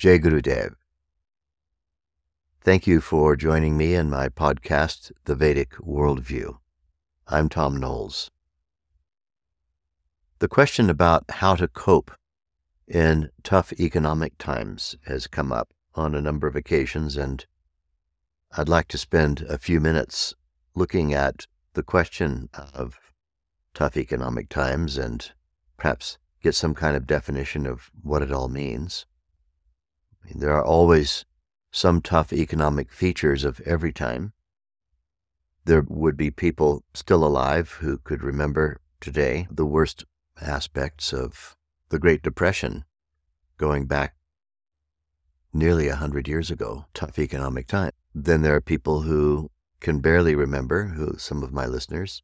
Jay Gurudev. Thank you for joining me in my podcast, The Vedic Worldview. I'm Tom Knowles. The question about how to cope in tough economic times has come up on a number of occasions, and I'd like to spend a few minutes looking at the question of tough economic times and perhaps get some kind of definition of what it all means. There are always some tough economic features of every time. There would be people still alive who could remember today the worst aspects of the Great Depression going back nearly a hundred years ago, tough economic time. Then there are people who can barely remember, who some of my listeners,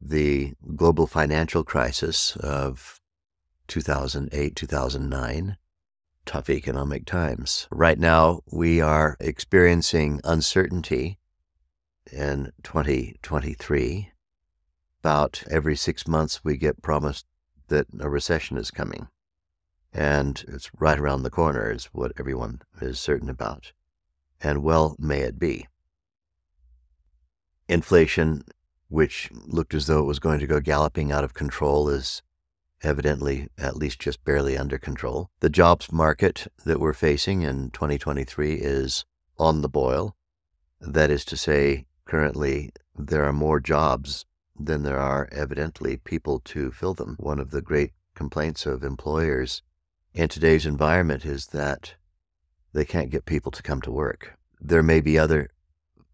the global financial crisis of 2008, 2009, tough economic times. Right now, we are experiencing uncertainty in 2023. About every six months, we get promised that a recession is coming. And it's right around the corner, is what everyone is certain about. And well, may it be. Inflation, which looked as though it was going to go galloping out of control, is evidently at least just barely under control. The jobs market that we're facing in 2023 is on the boil. That is to say, currently there are more jobs than there are evidently people to fill them. One of the great complaints of employers in today's environment is that they can't get people to come to work. There may be other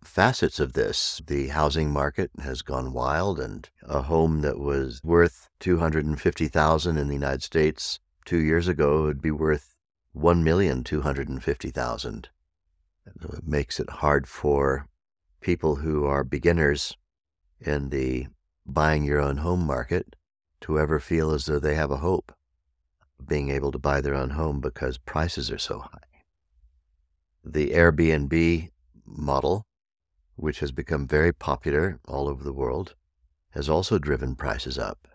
facets of this. The housing market has gone wild and a home that was worth 250,000 in the United States 2 years ago would be worth 1,250,000. It makes it hard for people who are beginners in the buying your own home market to ever feel as though they have a hope of being able to buy their own home because prices are so high. The Airbnb model which has become very popular all over the world, has also driven prices up.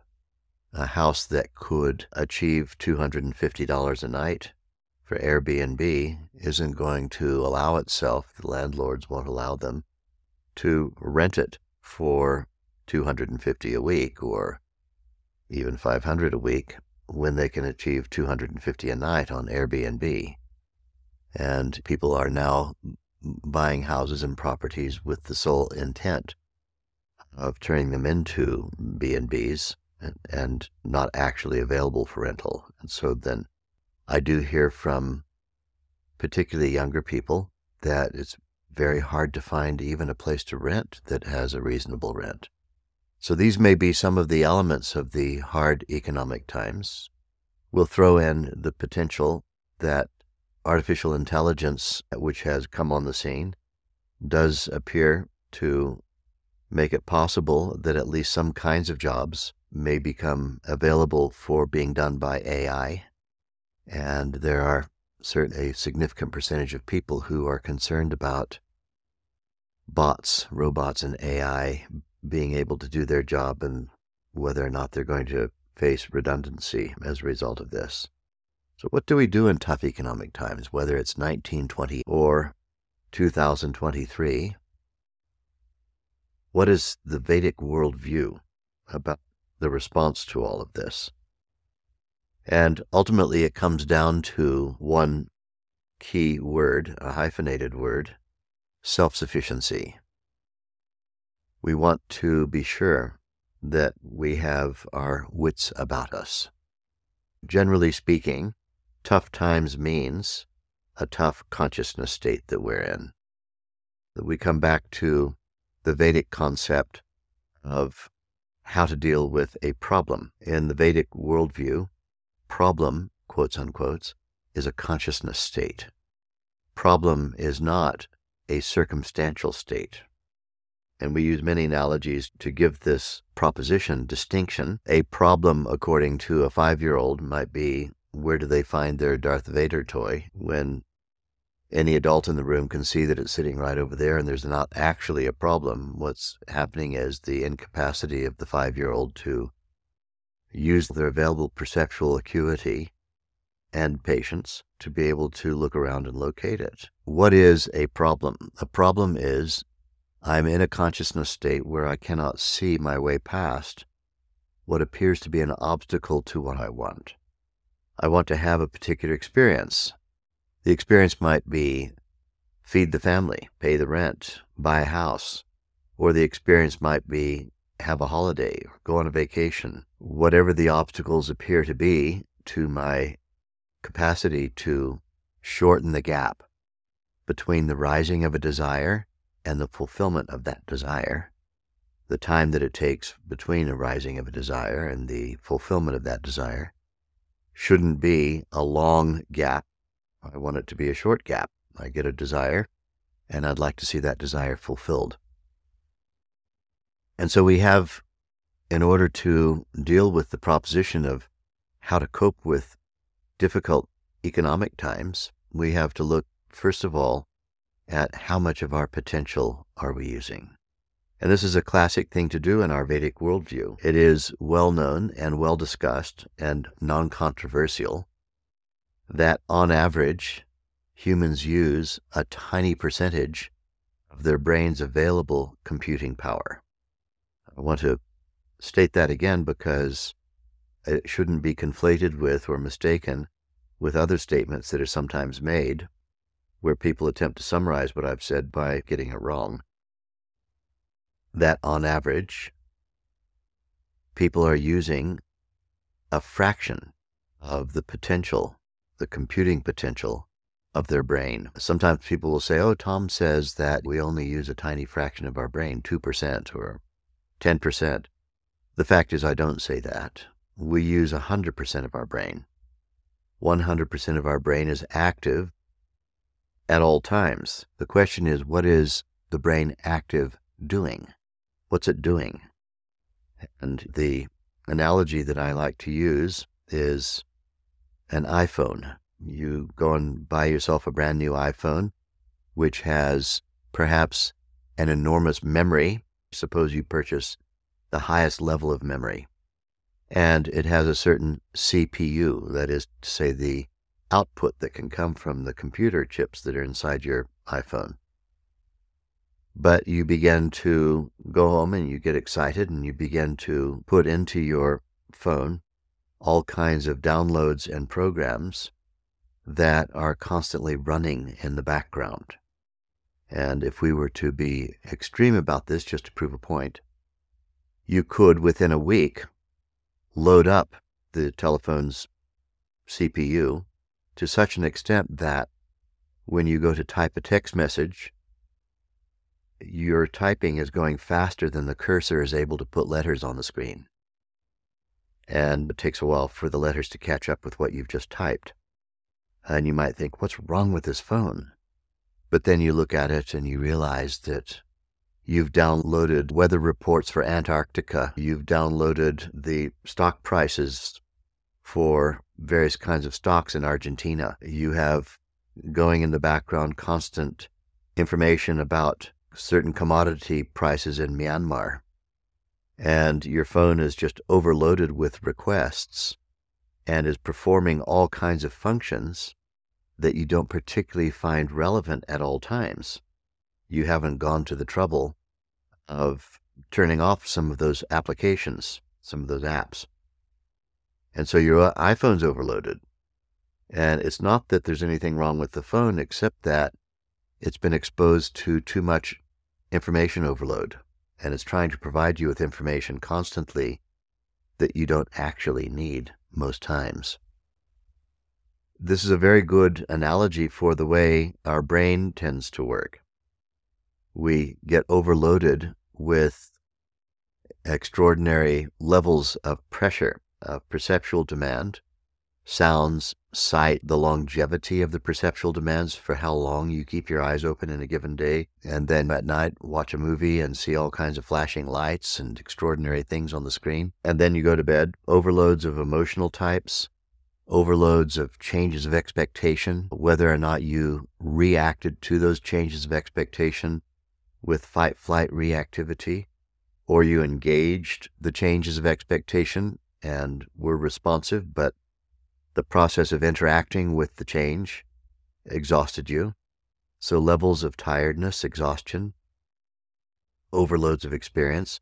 A house that could achieve $250 a night for Airbnb isn't going to allow itself, the landlords won't allow them, to rent it for 250 a week or even 500 a week when they can achieve 250 a night on Airbnb. And people are now buying houses and properties with the sole intent of turning them into B&Bs and, and not actually available for rental. And so then I do hear from particularly younger people that it's very hard to find even a place to rent that has a reasonable rent. So these may be some of the elements of the hard economic times. We'll throw in the potential that artificial intelligence, uh, which has come on the scene, does appear to make it possible that at least some kinds of jobs may become available for being done by AI. And there are certainly a significant percentage of people who are concerned about bots, robots, and AI being able to do their job and whether or not they're going to face redundancy as a result of this. So, what do we do in tough economic times, whether it's 1920 or 2023? What is the Vedic worldview about the response to all of this? And ultimately, it comes down to one key word, a hyphenated word self sufficiency. We want to be sure that we have our wits about us. Generally speaking, tough times means a tough consciousness state that we're in. That we come back to the Vedic concept of how to deal with a problem. In the Vedic worldview, problem, quotes unquotes, is a consciousness state. Problem is not a circumstantial state. And we use many analogies to give this proposition distinction. A problem, according to a five year old, might be where do they find their Darth Vader toy when any adult in the room can see that it's sitting right over there and there's not actually a problem. What's happening is the incapacity of the five year old to use their available perceptual acuity and patience to be able to look around and locate it. What is a problem? A problem is I'm in a consciousness state where I cannot see my way past what appears to be an obstacle to what I want. I want to have a particular experience. The experience might be feed the family, pay the rent, buy a house, or the experience might be have a holiday or go on a vacation. Whatever the obstacles appear to be to my capacity to shorten the gap between the rising of a desire and the fulfillment of that desire, the time that it takes between the rising of a desire and the fulfillment of that desire, shouldn't be a long gap. I want it to be a short gap. I get a desire, and I'd like to see that desire fulfilled. And so we have, in order to deal with the proposition of how to cope with difficult economic times, we have to look, first of all, at how much of our potential are we using. And this is a classic thing to do in our Vedic worldview. It is well known and well discussed and non controversial that on average, humans use a tiny percentage of their brain's available computing power. I want to state that again because it shouldn't be conflated with or mistaken with other statements that are sometimes made where people attempt to summarize what I've said by getting it wrong that on average, people are using a fraction of the potential, the computing potential of their brain. Sometimes people will say, Oh, Tom says that we only use a tiny fraction of our brain, 2% or 10%. The fact is, I don't say that. We use 100% of our brain. 100% of our brain is active at all times. The question is, what is the brain active doing? What's it doing? And the analogy that I like to use is an iPhone. You go and buy yourself a brand new iPhone, which has perhaps an enormous memory. Suppose you purchase the highest level of memory, and it has a certain CPU, that is to say, the output that can come from the computer chips that are inside your iPhone. But you begin to go home and you get excited and you begin to put into your phone all kinds of downloads and programs that are constantly running in the background. And if we were to be extreme about this, just to prove a point, you could within a week load up the telephone's CPU to such an extent that when you go to type a text message, your typing is going faster than the cursor is able to put letters on the screen. And it takes a while for the letters to catch up with what you've just typed. And you might think, what's wrong with this phone? But then you look at it and you realize that you've downloaded weather reports for Antarctica. You've downloaded the stock prices for various kinds of stocks in Argentina. You have going in the background constant information about certain commodity prices in Myanmar. and your phone is just overloaded with requests and is performing all kinds of functions that you don't particularly find relevant at all times, you haven't gone to the trouble of turning off some of those applications, some of those apps. And so your uh, iPhone's overloaded. And it's not that there's anything wrong with the phone, except that it's been exposed to too much information overload. And it's trying to provide you with information constantly that you don't actually need most times. This is a very good analogy for the way our brain tends to work. We get overloaded with extraordinary levels of pressure, of perceptual demand, sounds, sight, the longevity of the perceptual demands for how long you keep your eyes open in a given day, and then at night watch a movie and see all kinds of flashing lights and extraordinary things on the screen. And then you go to bed, overloads of emotional types, overloads of changes of expectation, whether or not you reacted to those changes of expectation with fight flight reactivity, or you engaged the changes of expectation and were responsive, but the process of interacting with the change exhausted you. So, levels of tiredness, exhaustion, overloads of experience,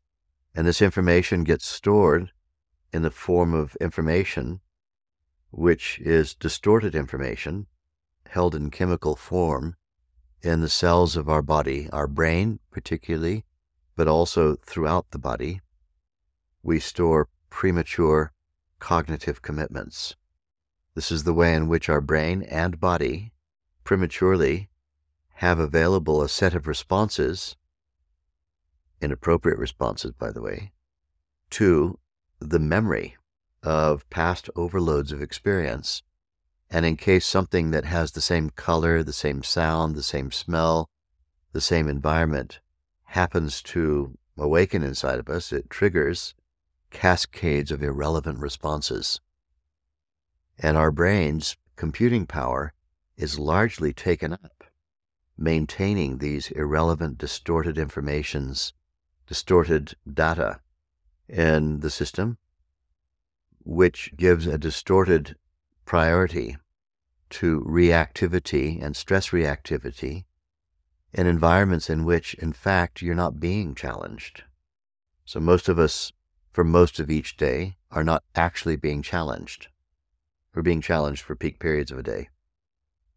and this information gets stored in the form of information, which is distorted information held in chemical form in the cells of our body, our brain particularly, but also throughout the body, we store premature cognitive commitments. This is the way in which our brain and body prematurely have available a set of responses, inappropriate responses, by the way, to the memory of past overloads of experience and in case something that has the same color, the same sound, the same smell, the same environment happens to awaken inside of us, it triggers cascades of irrelevant responses. And our brain's computing power is largely taken up maintaining these irrelevant, distorted informations, distorted data in the system, which gives a distorted priority to reactivity and stress reactivity in environments in which, in fact, you're not being challenged. So, most of us, for most of each day, are not actually being challenged. We're being challenged for peak periods of a day.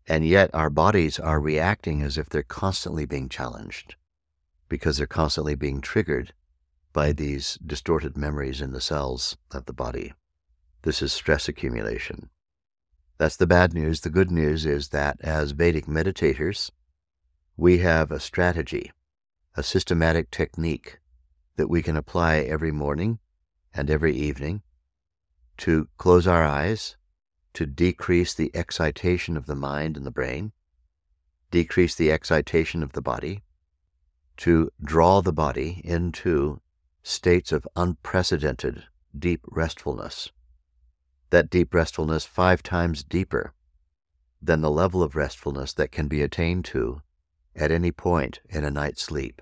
And yet, our bodies are reacting as if they're constantly being challenged because they're constantly being triggered by these distorted memories in the cells of the body. This is stress accumulation. That's the bad news. The good news is that as Vedic meditators, we have a strategy, a systematic technique that we can apply every morning and every evening to close our eyes, to decrease the excitation of the mind and the brain, decrease the excitation of the body, to draw the body into states of unprecedented deep restfulness that deep restfulness five times deeper than the level of restfulness that can be attained to at any point in a night's sleep.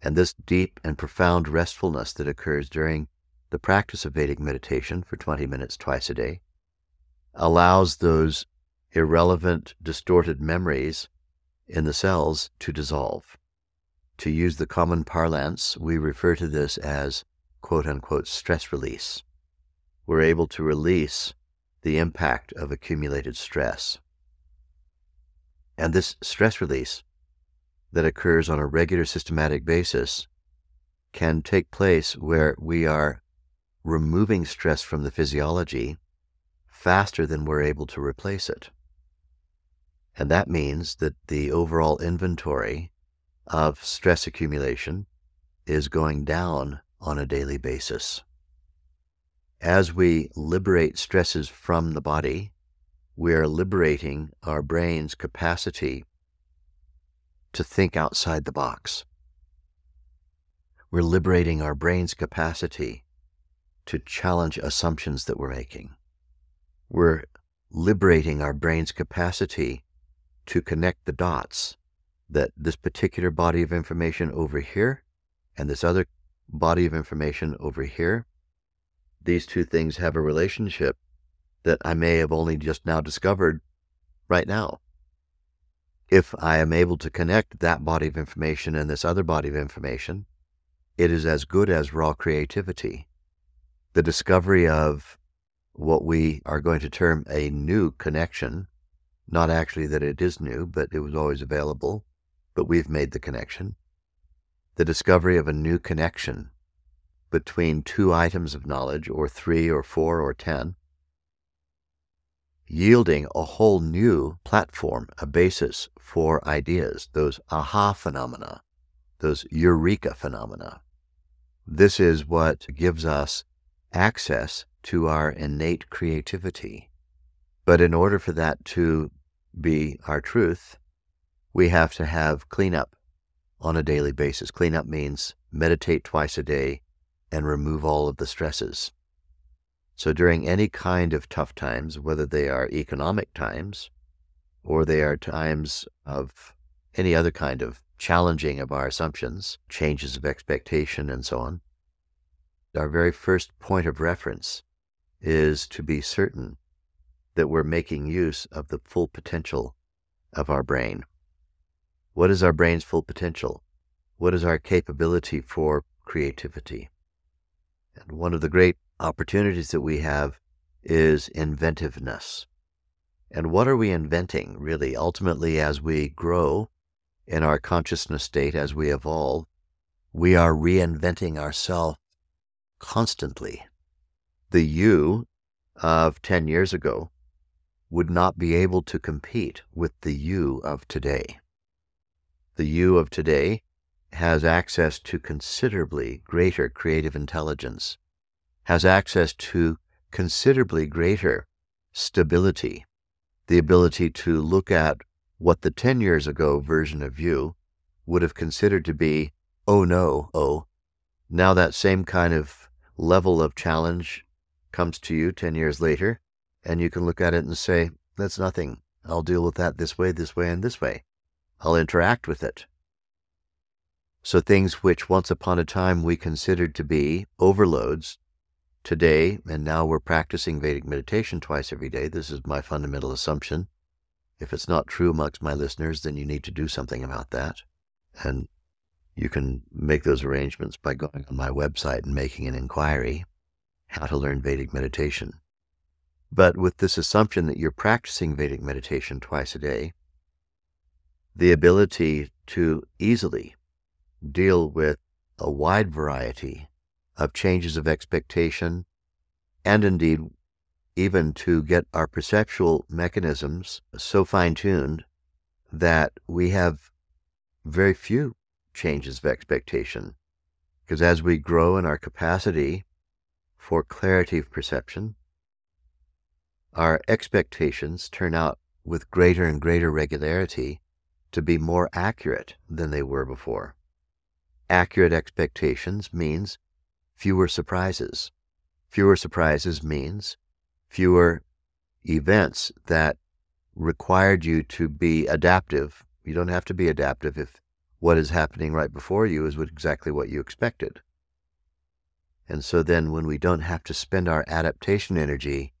And this deep and profound restfulness that occurs during the practice of Vedic meditation for 20 minutes twice a day allows those irrelevant, distorted memories in the cells to dissolve. To use the common parlance, we refer to this as quote unquote stress release we're able to release the impact of accumulated stress. And this stress release that occurs on a regular systematic basis can take place where we are removing stress from the physiology faster than we're able to replace it. And that means that the overall inventory of stress accumulation is going down on a daily basis as we liberate stresses from the body, we are liberating our brain's capacity to think outside the box. We're liberating our brain's capacity to challenge assumptions that we're making. We're liberating our brain's capacity to connect the dots that this particular body of information over here and this other body of information over here. These two things have a relationship that I may have only just now discovered right now. If I am able to connect that body of information and this other body of information, it is as good as raw creativity. The discovery of what we are going to term a new connection, not actually that it is new, but it was always available, but we've made the connection. The discovery of a new connection between two items of knowledge, or three, or four, or ten, yielding a whole new platform, a basis for ideas, those aha phenomena, those eureka phenomena. This is what gives us access to our innate creativity. But in order for that to be our truth, we have to have cleanup on a daily basis. Cleanup means meditate twice a day and remove all of the stresses. So during any kind of tough times, whether they are economic times or they are times of any other kind of challenging of our assumptions, changes of expectation, and so on, our very first point of reference is to be certain that we're making use of the full potential of our brain. What is our brain's full potential? What is our capability for creativity? And one of the great opportunities that we have is inventiveness. And what are we inventing, really? Ultimately, as we grow in our consciousness state, as we evolve, we are reinventing ourselves constantly. The you of 10 years ago would not be able to compete with the you of today. The you of today has access to considerably greater creative intelligence, has access to considerably greater stability, the ability to look at what the 10 years ago version of you would have considered to be, oh no, oh. Now that same kind of level of challenge comes to you 10 years later, and you can look at it and say, that's nothing. I'll deal with that this way, this way, and this way. I'll interact with it. So things which once upon a time we considered to be overloads, today, and now we're practicing Vedic meditation twice every day. This is my fundamental assumption. If it's not true amongst my listeners, then you need to do something about that. And you can make those arrangements by going on my website and making an inquiry how to learn Vedic meditation. But with this assumption that you're practicing Vedic meditation twice a day, the ability to easily deal with a wide variety of changes of expectation, and indeed, even to get our perceptual mechanisms so fine tuned that we have very few changes of expectation. Because as we grow in our capacity for clarity of perception, our expectations turn out with greater and greater regularity to be more accurate than they were before. Accurate expectations means fewer surprises. Fewer surprises means fewer events that required you to be adaptive. You don't have to be adaptive if what is happening right before you is exactly what you expected. And so then, when we don't have to spend our adaptation energy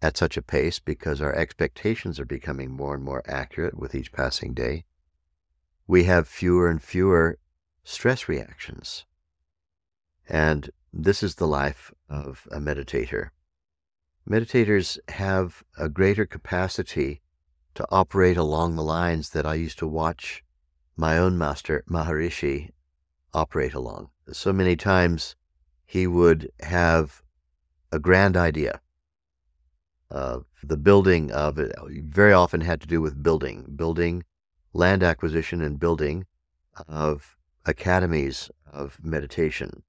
at such a pace because our expectations are becoming more and more accurate with each passing day, we have fewer and fewer stress reactions. And this is the life of a meditator. Meditators have a greater capacity to operate along the lines that I used to watch my own master, Maharishi, operate along. So many times he would have a grand idea. Uh, the building of it very often had to do with building, building, land acquisition, and building of academies of meditation.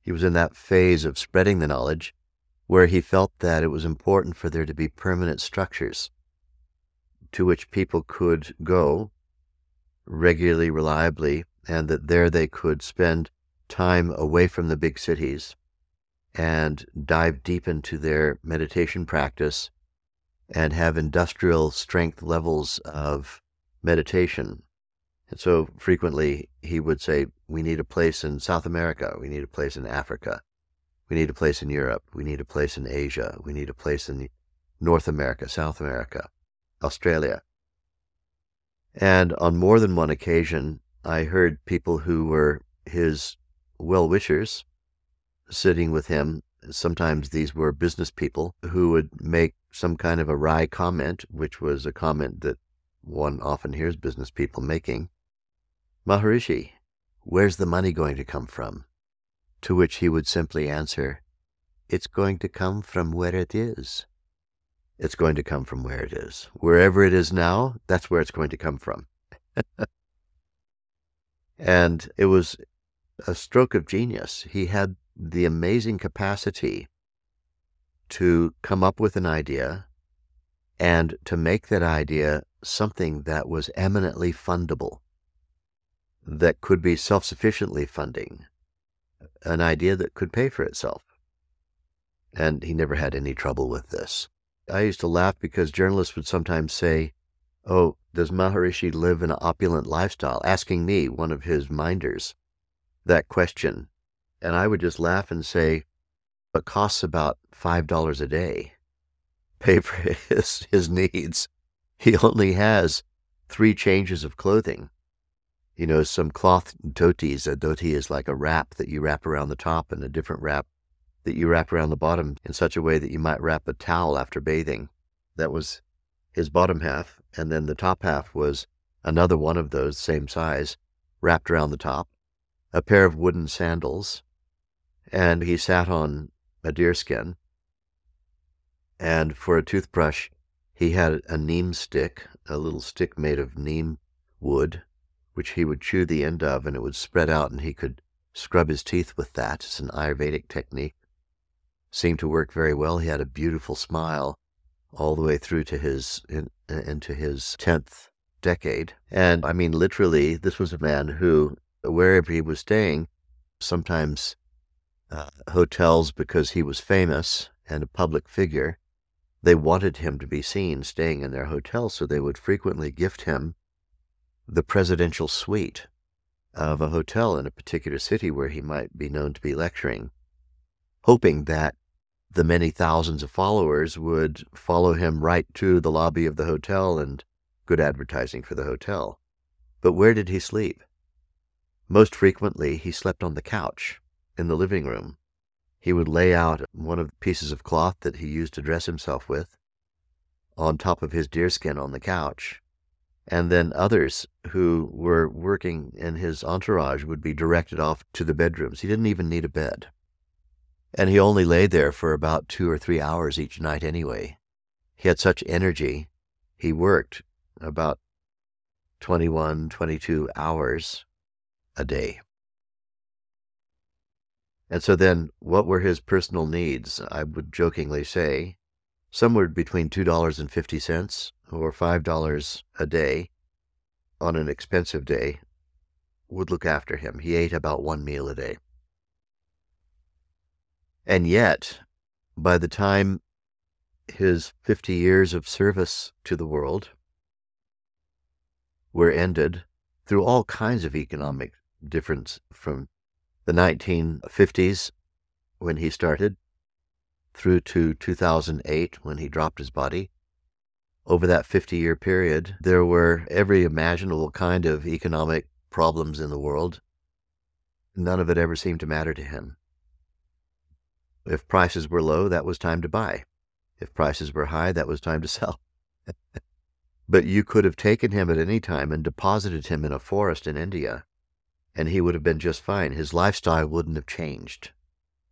He was in that phase of spreading the knowledge where he felt that it was important for there to be permanent structures to which people could go regularly, reliably, and that there they could spend time away from the big cities and dive deep into their meditation practice and have industrial strength levels of meditation And so frequently he would say, We need a place in South America. We need a place in Africa. We need a place in Europe. We need a place in Asia. We need a place in North America, South America, Australia. And on more than one occasion, I heard people who were his well wishers sitting with him. Sometimes these were business people who would make some kind of a wry comment, which was a comment that one often hears business people making. Maharishi, where's the money going to come from? To which he would simply answer, It's going to come from where it is. It's going to come from where it is. Wherever it is now, that's where it's going to come from. and it was a stroke of genius. He had the amazing capacity to come up with an idea and to make that idea something that was eminently fundable, that could be self sufficiently funding, an idea that could pay for itself. And he never had any trouble with this. I used to laugh because journalists would sometimes say, Oh, does Maharishi live an opulent lifestyle? Asking me, one of his minders, that question. And I would just laugh and say, It costs about $5 a day. Pay for his, his needs. He only has three changes of clothing. You know, some cloth dhotis. A dhoti is like a wrap that you wrap around the top, and a different wrap that you wrap around the bottom in such a way that you might wrap a towel after bathing. That was his bottom half, and then the top half was another one of those, same size, wrapped around the top, a pair of wooden sandals, and he sat on a deerskin. And for a toothbrush, he had a neem stick, a little stick made of neem wood, which he would chew the end of, and it would spread out, and he could scrub his teeth with that. It's an Ayurvedic technique seemed to work very well. He had a beautiful smile all the way through to his in, into his 10th decade. And I mean, literally, this was a man who, wherever he was staying, sometimes uh, hotels, because he was famous and a public figure, they wanted him to be seen staying in their hotel, so they would frequently gift him the presidential suite of a hotel in a particular city where he might be known to be lecturing, hoping that the many thousands of followers would follow him right to the lobby of the hotel and good advertising for the hotel. But where did he sleep? Most frequently, he slept on the couch in the living room. He would lay out one of the pieces of cloth that he used to dress himself with on top of his deerskin on the couch. And then others who were working in his entourage would be directed off to the bedrooms. He didn't even need a bed. And he only lay there for about two or three hours each night anyway. He had such energy. He worked about 21, 22 hours a day. And so then, what were his personal needs? I would jokingly say somewhere between $2.50 or $5 a day on an expensive day would look after him. He ate about one meal a day. And yet, by the time his 50 years of service to the world were ended through all kinds of economic difference from the 1950s when he started through to 2008 when he dropped his body. Over that 50 year period, there were every imaginable kind of economic problems in the world. None of it ever seemed to matter to him. If prices were low, that was time to buy. If prices were high, that was time to sell. but you could have taken him at any time and deposited him in a forest in India, and he would have been just fine. His lifestyle wouldn't have changed.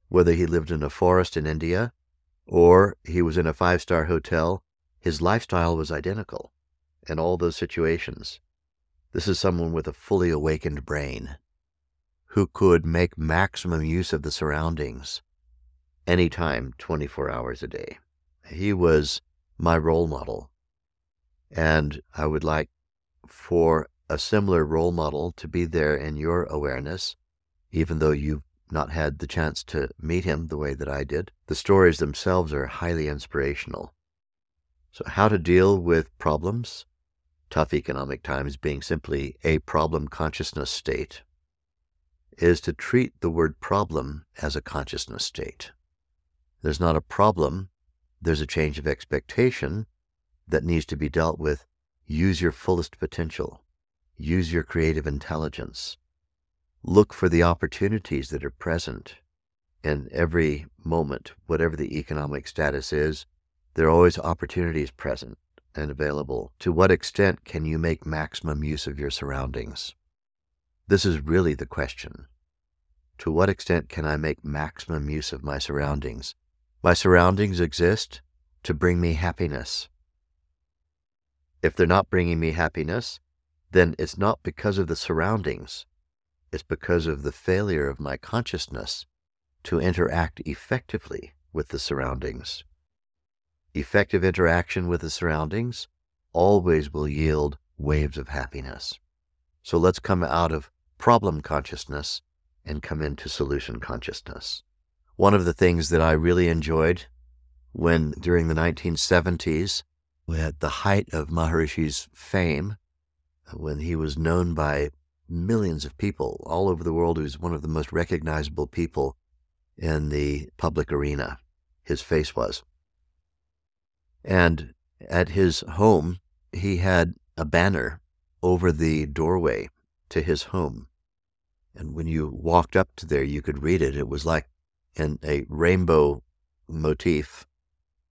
Whether he lived in a forest in India or he was in a five star hotel, his lifestyle was identical in all those situations. This is someone with a fully awakened brain who could make maximum use of the surroundings anytime, 24 hours a day. He was my role model. And I would like for a similar role model to be there in your awareness, even though you've not had the chance to meet him the way that I did. The stories themselves are highly inspirational. So, how to deal with problems? tough economic times being simply a problem consciousness state, is to treat the word problem as a consciousness state. There's not a problem, there's a change of expectation that needs to be dealt with. Use your fullest potential, use your creative intelligence, look for the opportunities that are present in every moment, whatever the economic status is. There are always opportunities present and available. To what extent can you make maximum use of your surroundings? This is really the question. To what extent can I make maximum use of my surroundings? My surroundings exist to bring me happiness. If they're not bringing me happiness, then it's not because of the surroundings. It's because of the failure of my consciousness to interact effectively with the surroundings. Effective interaction with the surroundings always will yield waves of happiness. So let's come out of problem consciousness and come into solution consciousness. One of the things that I really enjoyed when during the 1970s, at the height of Maharishi's fame, when he was known by millions of people all over the world, he was one of the most recognizable people in the public arena. His face was. And at his home, he had a banner over the doorway to his home. And when you walked up to there, you could read it. It was like in a rainbow motif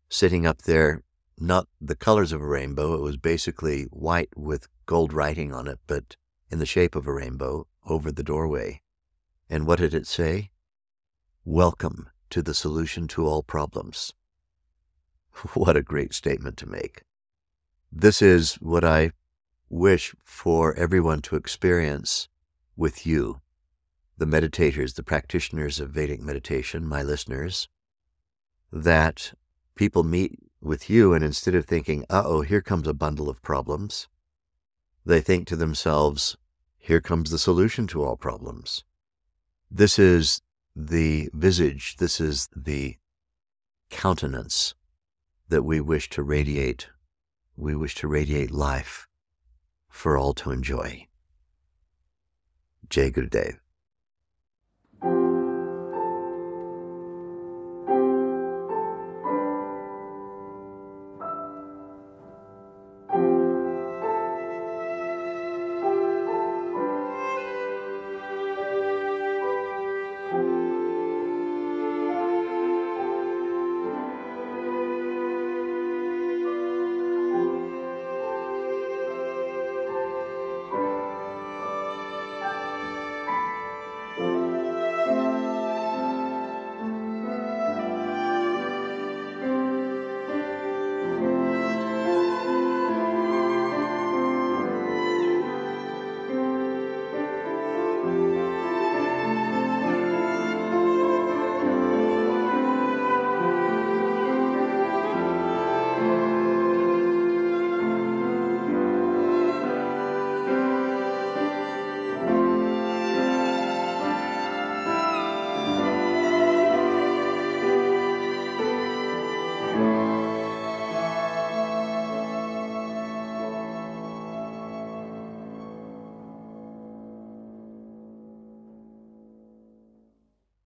sitting up there, not the colors of a rainbow. It was basically white with gold writing on it, but in the shape of a rainbow over the doorway. And what did it say? Welcome to the solution to all problems. What a great statement to make. This is what I wish for everyone to experience with you, the meditators, the practitioners of Vedic meditation, my listeners, that people meet with you and instead of thinking, uh oh, here comes a bundle of problems, they think to themselves, here comes the solution to all problems. This is the visage, this is the countenance that we wish to radiate. We wish to radiate life for all to enjoy. Jay Gurudev.